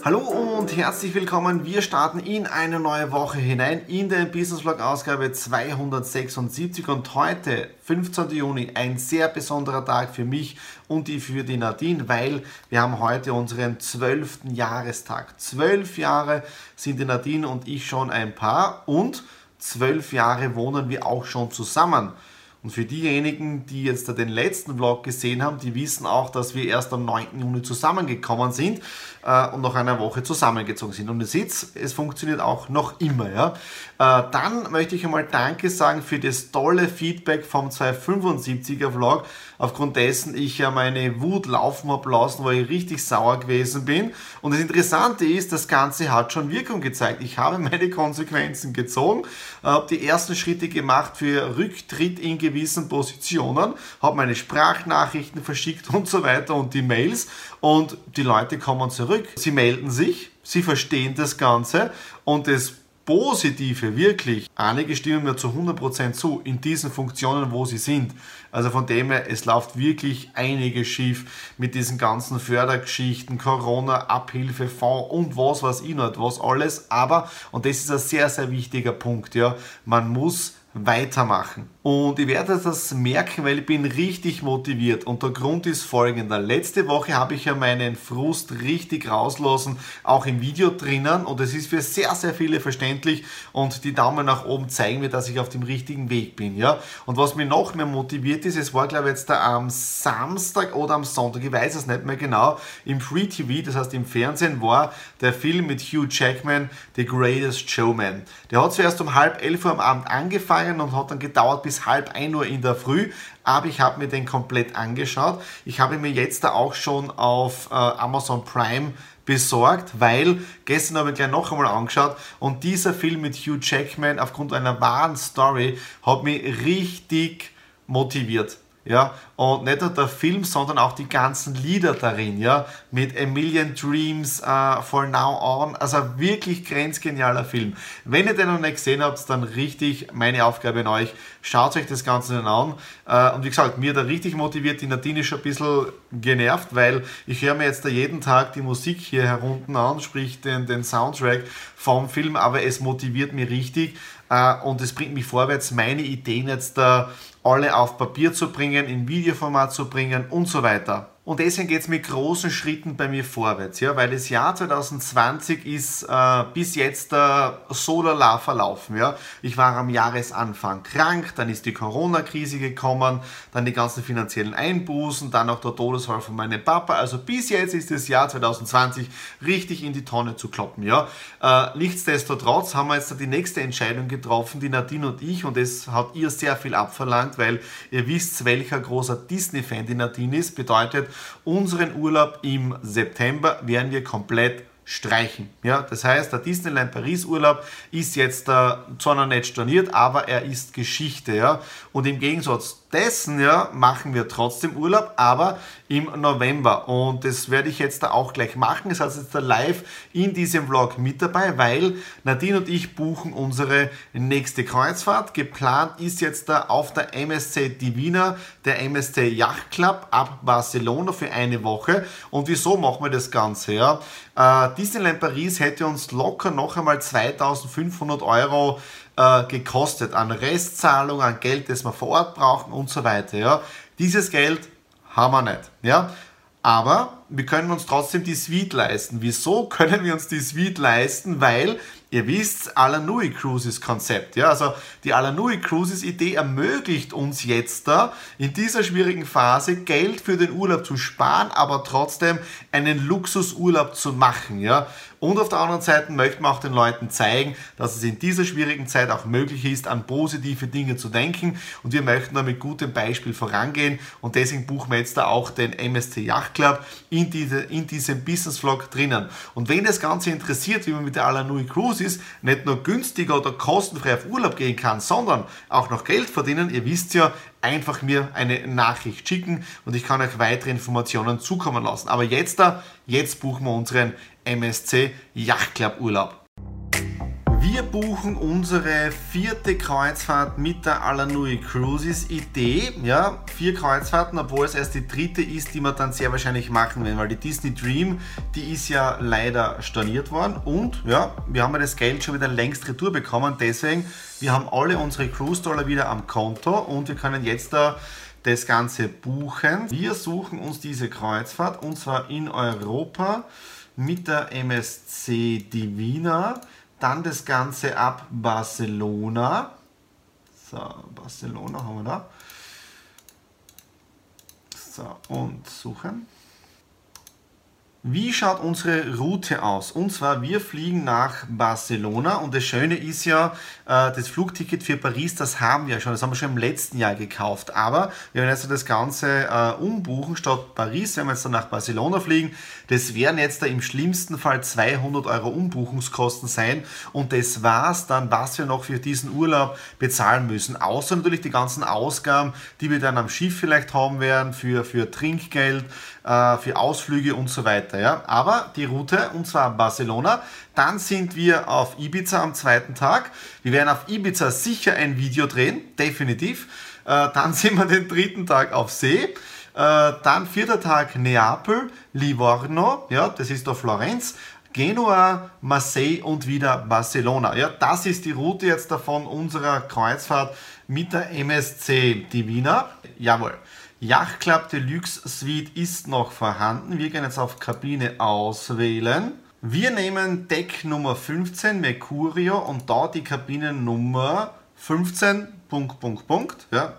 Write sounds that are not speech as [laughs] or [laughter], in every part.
Hallo und herzlich willkommen. Wir starten in eine neue Woche hinein in den Business Vlog Ausgabe 276 und heute, 15. Juni, ein sehr besonderer Tag für mich und für die Nadine, weil wir haben heute unseren 12. Jahrestag. Zwölf Jahre sind die Nadine und ich schon ein Paar und zwölf Jahre wohnen wir auch schon zusammen. Und für diejenigen, die jetzt den letzten Vlog gesehen haben, die wissen auch, dass wir erst am 9. Juni zusammengekommen sind äh, und nach einer Woche zusammengezogen sind. Und ihr seht, es funktioniert auch noch immer. Ja? Äh, dann möchte ich einmal Danke sagen für das tolle Feedback vom 275er Vlog, aufgrund dessen ich ja meine Wut laufen habe lassen, weil ich richtig sauer gewesen bin. Und das Interessante ist, das Ganze hat schon Wirkung gezeigt. Ich habe [laughs] meine Konsequenzen gezogen, habe die ersten Schritte gemacht für Rücktritt in gewissen Positionen, habe meine Sprachnachrichten verschickt und so weiter und die Mails und die Leute kommen zurück. Sie melden sich, sie verstehen das Ganze und das Positive wirklich, einige stimmen mir zu 100% zu in diesen Funktionen, wo sie sind. Also von dem her, es läuft wirklich einiges schief mit diesen ganzen Fördergeschichten, Corona, Abhilfe, Fonds und was weiß ich nicht, was alles. Aber, und das ist ein sehr, sehr wichtiger Punkt, ja, man muss weitermachen. Und ich werde das merken, weil ich bin richtig motiviert. Und der Grund ist folgender. Letzte Woche habe ich ja meinen Frust richtig rauslassen, auch im Video drinnen. Und es ist für sehr, sehr viele verständlich. Und die Daumen nach oben zeigen mir, dass ich auf dem richtigen Weg bin. Ja? Und was mich noch mehr motiviert ist, es war glaube ich jetzt am Samstag oder am Sonntag, ich weiß es nicht mehr genau, im Free TV, das heißt im Fernsehen, war der Film mit Hugh Jackman, The Greatest Showman. Der hat zuerst um halb elf Uhr am Abend angefangen und hat dann gedauert bis halb 1 Uhr in der Früh, aber ich habe mir den komplett angeschaut. Ich habe mir jetzt da auch schon auf äh, Amazon Prime besorgt, weil gestern habe ich gleich noch einmal angeschaut und dieser Film mit Hugh Jackman aufgrund einer wahren Story hat mich richtig motiviert. Ja, und nicht nur der Film, sondern auch die ganzen Lieder darin, ja, mit A Million Dreams, uh, For Now On, also wirklich grenzgenialer Film. Wenn ihr den noch nicht gesehen habt, dann richtig meine Aufgabe an euch, schaut euch das Ganze dann an. Uh, und wie gesagt, mir da richtig motiviert, die Nadine ist schon ein bisschen genervt, weil ich höre mir jetzt da jeden Tag die Musik hier herunten an, sprich den, den Soundtrack vom Film, aber es motiviert mich richtig und es bringt mich vorwärts, meine Ideen jetzt da alle auf Papier zu bringen, in Videoformat zu bringen und so weiter. Und deswegen geht es mit großen Schritten bei mir vorwärts, ja, weil das Jahr 2020 ist äh, bis jetzt äh, so lala verlaufen. Ja. Ich war am Jahresanfang krank, dann ist die Corona-Krise gekommen, dann die ganzen finanziellen Einbußen, dann auch der Todesfall von meinem Papa. Also bis jetzt ist das Jahr 2020 richtig in die Tonne zu kloppen. Ja. Äh, nichtsdestotrotz haben wir jetzt die nächste Entscheidung getroffen, die Nadine und ich, und das hat ihr sehr viel abverlangt, weil ihr wisst, welcher großer Disney-Fan die Nadine ist, bedeutet, unseren Urlaub im September werden wir komplett streichen. Ja, das heißt, der Disneyland Paris Urlaub ist jetzt äh, zwar noch nicht storniert, aber er ist Geschichte. Ja? Und im Gegensatz dessen ja, machen wir trotzdem Urlaub, aber im November. Und das werde ich jetzt da auch gleich machen. Das heißt jetzt da live in diesem Vlog mit dabei, weil Nadine und ich buchen unsere nächste Kreuzfahrt. Geplant ist jetzt da auf der MSC Divina, der MSC Yacht Club ab Barcelona für eine Woche. Und wieso machen wir das Ganze? Ja? Äh, Disneyland Paris hätte uns locker noch einmal 2500 Euro äh, gekostet an Restzahlung, an Geld, das wir vor Ort brauchen und so weiter. Ja. Dieses Geld haben wir nicht. Ja. Aber wir können uns trotzdem die Suite leisten. Wieso können wir uns die Suite leisten? Weil Ihr wisst, Alanui Cruises Konzept. Ja, also die Alanui Cruises Idee ermöglicht uns jetzt da in dieser schwierigen Phase Geld für den Urlaub zu sparen, aber trotzdem einen Luxusurlaub zu machen. Ja, und auf der anderen Seite möchten wir auch den Leuten zeigen, dass es in dieser schwierigen Zeit auch möglich ist, an positive Dinge zu denken. Und wir möchten da mit gutem Beispiel vorangehen. Und deswegen buchen wir jetzt da auch den MSC Yacht Club in, diese, in diesem Business Vlog drinnen. Und wenn das Ganze interessiert, wie man mit der Alanui Cruises nicht nur günstiger oder kostenfrei auf Urlaub gehen kann, sondern auch noch Geld verdienen, ihr wisst ja, einfach mir eine Nachricht schicken und ich kann euch weitere Informationen zukommen lassen. Aber jetzt da, jetzt buchen wir unseren MSC Yachtclub Urlaub. Wir buchen unsere vierte Kreuzfahrt mit der Alanui Cruises Idee. Ja, vier Kreuzfahrten, obwohl es erst die dritte ist, die wir dann sehr wahrscheinlich machen werden, weil die Disney Dream, die ist ja leider storniert worden und ja, wir haben ja das Geld schon wieder längst retour bekommen. Deswegen, wir haben alle unsere Cruise Dollar wieder am Konto und wir können jetzt da das Ganze buchen. Wir suchen uns diese Kreuzfahrt und zwar in Europa mit der MSC Divina. Dann das Ganze ab Barcelona. So, Barcelona haben wir da. So, und suchen. Wie schaut unsere Route aus? Und zwar, wir fliegen nach Barcelona und das Schöne ist ja, äh, das Flugticket für Paris, das haben wir schon, das haben wir schon im letzten Jahr gekauft. Aber wir werden jetzt das Ganze äh, umbuchen, statt Paris, wenn wir jetzt dann nach Barcelona fliegen, das werden jetzt da im schlimmsten Fall 200 Euro Umbuchungskosten sein und das war's dann, was wir noch für diesen Urlaub bezahlen müssen. Außer natürlich die ganzen Ausgaben, die wir dann am Schiff vielleicht haben werden, für, für Trinkgeld, äh, für Ausflüge und so weiter. Ja. Aber die Route, und zwar Barcelona, dann sind wir auf Ibiza am zweiten Tag. Wir werden auf Ibiza sicher ein Video drehen, definitiv. Äh, dann [laughs] sind wir den dritten Tag auf See. Äh, dann vierter Tag Neapel, Livorno, ja, das ist da Florenz. Genua, Marseille und wieder Barcelona. Ja, das ist die Route jetzt davon unserer Kreuzfahrt mit der MSC Divina. Jawohl. Yacht Club Deluxe Suite ist noch vorhanden. Wir gehen jetzt auf Kabine auswählen. Wir nehmen Deck Nummer 15 Mercurio und da die Kabinennummer 15. Punkt, Punkt, Punkt. Ja.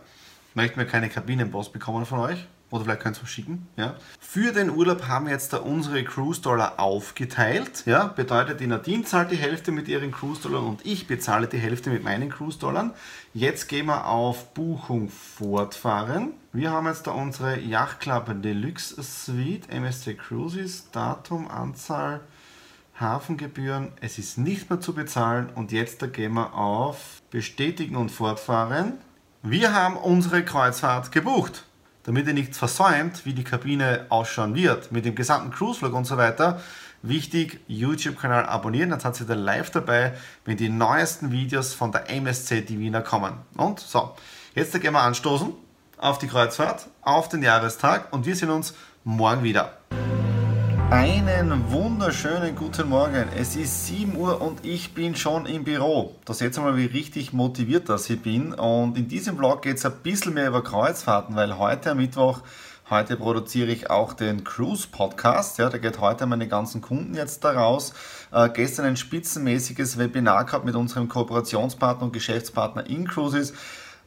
Möchten wir keine Kabinenpost bekommen von euch? Oder vielleicht könnt ihr es schicken. Ja. Für den Urlaub haben wir jetzt da unsere Cruise Dollar aufgeteilt. Ja. Bedeutet, die Nadine zahlt die Hälfte mit ihren Cruise Dollar und ich bezahle die Hälfte mit meinen Cruise Dollar. Jetzt gehen wir auf Buchung fortfahren. Wir haben jetzt da unsere Yacht Club Deluxe Suite, MSC Cruises, Datum, Anzahl, Hafengebühren. Es ist nicht mehr zu bezahlen und jetzt da gehen wir auf Bestätigen und Fortfahren. Wir haben unsere Kreuzfahrt gebucht damit ihr nichts versäumt, wie die Kabine ausschauen wird, mit dem gesamten Cruise-Vlog und so weiter, wichtig, YouTube-Kanal abonnieren, dann seid ihr live dabei, wenn die neuesten Videos von der MSC Divina kommen. Und so, jetzt gehen wir anstoßen auf die Kreuzfahrt, auf den Jahrestag und wir sehen uns morgen wieder. Einen wunderschönen guten Morgen. Es ist 7 Uhr und ich bin schon im Büro. Da seht ihr mal, wie richtig motiviert das ich bin. Und in diesem Vlog geht es ein bisschen mehr über Kreuzfahrten, weil heute am Mittwoch, heute produziere ich auch den Cruise Podcast. Ja, der geht heute meine ganzen Kunden jetzt da raus. Äh, gestern ein spitzenmäßiges Webinar gehabt mit unserem Kooperationspartner und Geschäftspartner InCruises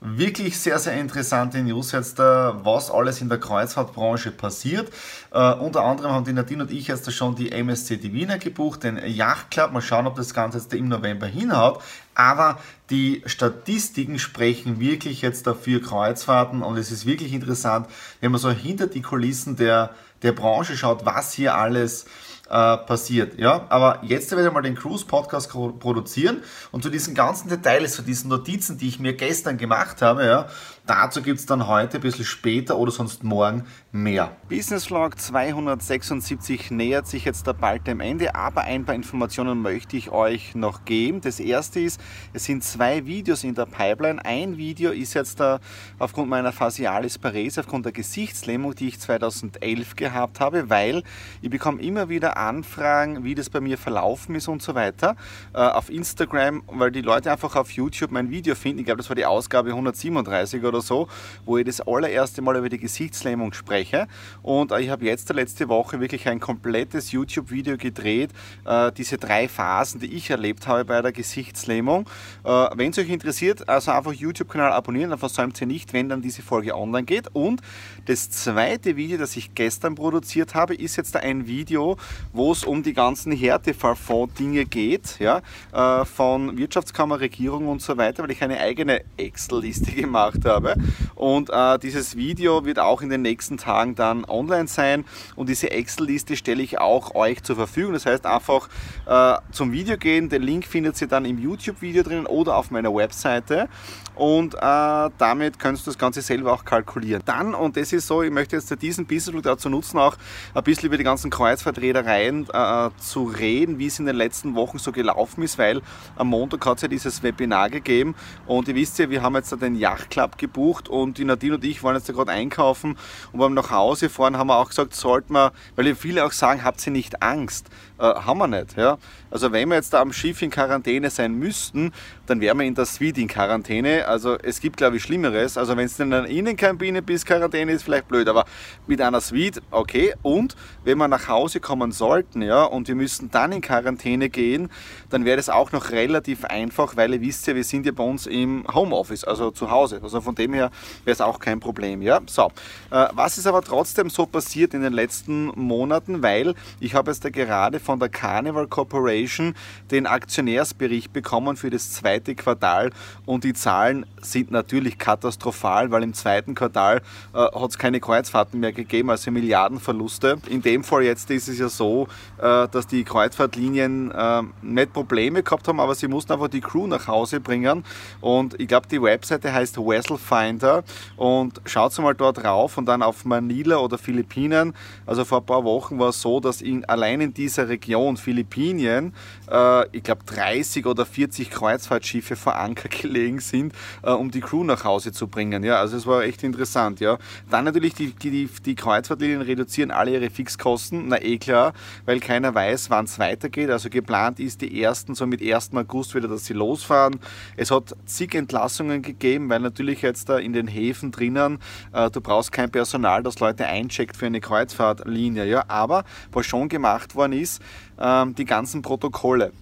wirklich sehr, sehr interessante News jetzt, was alles in der Kreuzfahrtbranche passiert. Uh, unter anderem haben die Nadine und ich jetzt schon die MSC Divina gebucht, den Yacht Club. Mal schauen, ob das Ganze jetzt im November hinhaut. Aber die Statistiken sprechen wirklich jetzt dafür Kreuzfahrten und es ist wirklich interessant, wenn man so hinter die Kulissen der, der Branche schaut, was hier alles äh, passiert. Ja? Aber jetzt werde ich mal den Cruise Podcast produzieren und zu diesen ganzen Details, zu diesen Notizen, die ich mir gestern gemacht habe, ja, dazu gibt es dann heute ein bisschen später oder sonst morgen mehr. Business Vlog 276 nähert sich jetzt da bald dem Ende, aber ein paar Informationen möchte ich euch noch geben. Das erste ist, es sind zwei Videos in der Pipeline. Ein Video ist jetzt da aufgrund meiner Facialis Parese, aufgrund der Gesichtslähmung, die ich 2011 gehabt habe, weil ich bekomme immer wieder anfragen, wie das bei mir verlaufen ist und so weiter. Äh, auf Instagram, weil die Leute einfach auf YouTube mein Video finden. Ich glaube, das war die Ausgabe 137 oder so, wo ich das allererste Mal über die Gesichtslähmung spreche. Und äh, ich habe jetzt letzte Woche wirklich ein komplettes YouTube-Video gedreht, äh, diese drei Phasen, die ich erlebt habe bei der Gesichtslähmung. Äh, wenn es euch interessiert, also einfach YouTube-Kanal abonnieren, dann versäumt ihr nicht, wenn dann diese Folge online geht. Und das zweite Video, das ich gestern produziert habe, ist jetzt ein Video, wo es um die ganzen Härtefallfonds-Dinge geht, ja, von Wirtschaftskammer, Regierung und so weiter, weil ich eine eigene Excel-Liste [laughs] gemacht habe. Und äh, dieses Video wird auch in den nächsten Tagen dann online sein. Und diese Excel-Liste stelle ich auch euch zur Verfügung. Das heißt einfach äh, zum Video gehen, den Link findet ihr dann im YouTube-Video drin oder auf meiner Webseite. Und äh, damit kannst du das Ganze selber auch kalkulieren. Dann, und das ist so, ich möchte jetzt diesen Business dazu nutzen, auch ein bisschen über die ganzen Kreuzfahrträdereien äh, zu reden, wie es in den letzten Wochen so gelaufen ist, weil am Montag hat es ja dieses Webinar gegeben. Und ihr wisst ja, wir haben jetzt den Yacht Club gebucht und die Nadine und ich wollen jetzt gerade einkaufen. Und beim nach Hause fahren haben wir auch gesagt, sollten wir, weil viele auch sagen, habt ihr nicht Angst? Äh, haben wir nicht. Ja? Also wenn wir jetzt da am Schiff in Quarantäne sein müssten, dann wären wir in der Suite in Quarantäne. Also es gibt glaube ich Schlimmeres. Also wenn es in einer Innenkabine bis Quarantäne ist, vielleicht blöd, aber mit einer Suite, okay. Und wenn wir nach Hause kommen sollten, ja, und wir müssten dann in Quarantäne gehen, dann wäre das auch noch relativ einfach, weil ihr wisst ja, wir sind ja bei uns im Homeoffice, also zu Hause. Also von dem her wäre es auch kein Problem. Ja? So, äh, was ist aber trotzdem so passiert in den letzten Monaten, weil ich habe jetzt da gerade von der Carnival Corporation den Aktionärsbericht bekommen für das zweite Quartal und die Zahlen sind natürlich katastrophal, weil im zweiten Quartal äh, hat es keine Kreuzfahrten mehr gegeben, also Milliardenverluste. In dem Fall jetzt ist es ja so, äh, dass die Kreuzfahrtlinien äh, nicht Probleme gehabt haben, aber sie mussten einfach die Crew nach Hause bringen und ich glaube die Webseite heißt Vessel Finder und schaut mal dort rauf und dann auf Manila oder Philippinen. Also vor ein paar Wochen war es so, dass in, allein in dieser Region Philippinen, äh, ich glaube 30 oder 40 Kreuzfahrtschiffe vor Anker [laughs] gelegen sind, äh, um die Crew nach Hause zu bringen. Ja, also es war echt interessant. Ja, dann natürlich die, die, die Kreuzfahrtlinien reduzieren alle ihre Fixkosten. Na eh klar, weil keiner weiß, wann es weitergeht. Also geplant ist die ersten so mit 1. August wieder, dass sie losfahren. Es hat zig Entlassungen gegeben, weil natürlich jetzt da in den Häfen drinnen, äh, du brauchst kein Personal, das Leute eincheckt für eine Kreuzfahrtlinie. Ja, aber was schon gemacht worden ist, die ganzen Protokolle.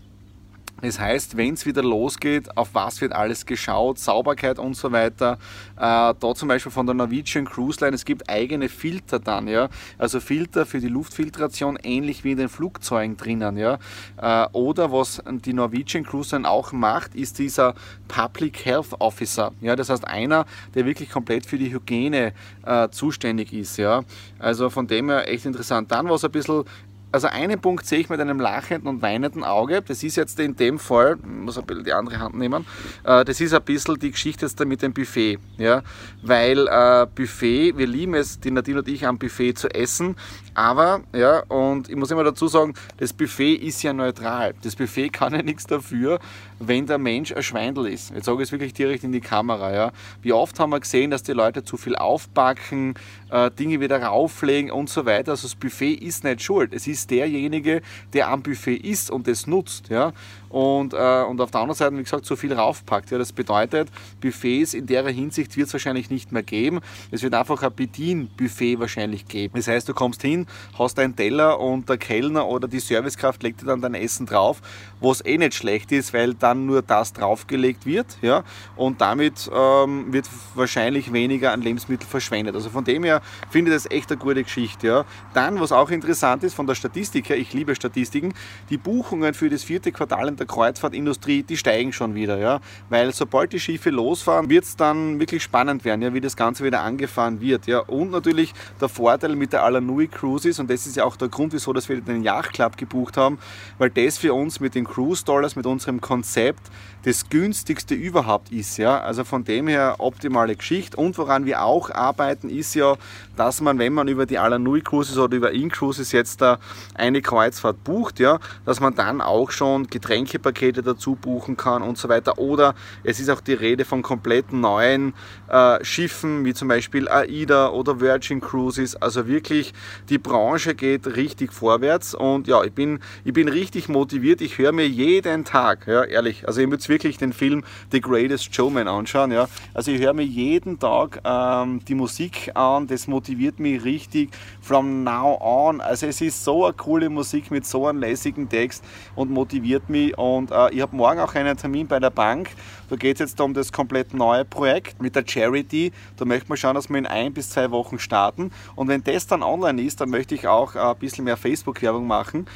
Das heißt, wenn es wieder losgeht, auf was wird alles geschaut, Sauberkeit und so weiter. Äh, da zum Beispiel von der Norwegian Cruise Line, es gibt eigene Filter dann, ja. Also Filter für die Luftfiltration, ähnlich wie in den Flugzeugen drinnen, ja. Äh, oder was die Norwegian Cruise Line auch macht, ist dieser Public Health Officer. Ja, das heißt einer, der wirklich komplett für die Hygiene äh, zuständig ist, ja. Also von dem her echt interessant. Dann was ein bisschen also einen Punkt sehe ich mit einem lachenden und weinenden Auge. Das ist jetzt in dem Fall, muss ein bisschen die andere Hand nehmen, äh, das ist ein bisschen die Geschichte jetzt mit dem Buffet. Ja? Weil äh, Buffet, wir lieben es, die Nadine und ich am Buffet zu essen, aber, ja, und ich muss immer dazu sagen, das Buffet ist ja neutral. Das Buffet kann ja nichts dafür, wenn der Mensch ein Schweindel ist. Jetzt sage ich es wirklich direkt in die Kamera. Ja. Wie oft haben wir gesehen, dass die Leute zu viel aufpacken, äh, Dinge wieder rauflegen und so weiter. Also das Buffet ist nicht schuld. Es ist derjenige, der am Buffet ist und es nutzt. Ja und, äh, und auf der anderen Seite, wie gesagt, so viel raufpackt. Ja, das bedeutet, Buffets in der Hinsicht wird es wahrscheinlich nicht mehr geben. Es wird einfach ein Bedienbuffet wahrscheinlich geben. Das heißt, du kommst hin, hast einen Teller und der Kellner oder die Servicekraft legt dir dann dein Essen drauf, was eh nicht schlecht ist, weil dann nur das draufgelegt wird. Ja, und damit ähm, wird wahrscheinlich weniger an Lebensmitteln verschwendet. Also von dem her finde ich das echt eine gute Geschichte. Ja. Dann, was auch interessant ist von der Statistik her, ich liebe Statistiken, die Buchungen für das vierte Quartal in der Kreuzfahrtindustrie, die steigen schon wieder, ja. Weil sobald die Schiffe losfahren, wird es dann wirklich spannend werden, ja, wie das Ganze wieder angefahren wird. Ja. Und natürlich der Vorteil mit der Alanui Cruises, und das ist ja auch der Grund, wieso dass wir den Yacht Club gebucht haben, weil das für uns mit den Cruise Dollars, mit unserem Konzept das günstigste überhaupt ist. Ja. Also von dem her optimale Geschichte. Und woran wir auch arbeiten, ist ja, dass man, wenn man über die Alanui Cruises oder über In Cruises jetzt da eine Kreuzfahrt bucht, ja, dass man dann auch schon Getränke Pakete dazu buchen kann und so weiter. Oder es ist auch die Rede von kompletten neuen äh, Schiffen, wie zum Beispiel AIDA oder Virgin Cruises. Also wirklich die Branche geht richtig vorwärts und ja, ich bin, ich bin richtig motiviert. Ich höre mir jeden Tag, ja, ehrlich, also ich muss wirklich den Film The Greatest Showman anschauen, ja. Also ich höre mir jeden Tag ähm, die Musik an, das motiviert mich richtig from now on. Also es ist so eine coole Musik mit so einem lässigen Text und motiviert mich und äh, ich habe morgen auch einen Termin bei der Bank. Da geht es jetzt um das komplett neue Projekt mit der Charity. Da möchte man schauen, dass wir in ein bis zwei Wochen starten und wenn das dann online ist, dann möchte ich auch ein bisschen mehr Facebook-Werbung machen,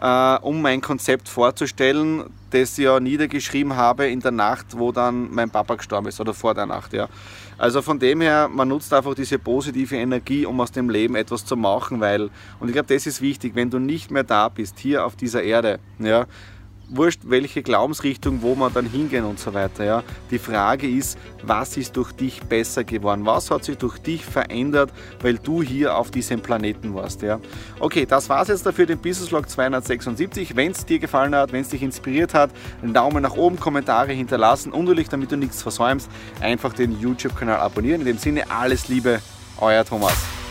äh, um mein Konzept vorzustellen, das ja niedergeschrieben habe in der Nacht, wo dann mein Papa gestorben ist oder vor der Nacht. Ja. Also von dem her, man nutzt einfach diese positive Energie, um aus dem Leben etwas zu machen, weil, und ich glaube, das ist wichtig, wenn du nicht mehr da bist, hier auf dieser Erde, ja, wurscht, welche Glaubensrichtung, wo wir dann hingehen und so weiter. Ja. Die Frage ist, was ist durch dich besser geworden? Was hat sich durch dich verändert, weil du hier auf diesem Planeten warst? Ja. Okay, das war es jetzt dafür, den Business Log 276. Wenn es dir gefallen hat, wenn es dich inspiriert hat, einen Daumen nach oben, Kommentare hinterlassen und natürlich, damit du nichts versäumst, einfach den YouTube-Kanal abonnieren. In dem Sinne, alles Liebe, euer Thomas.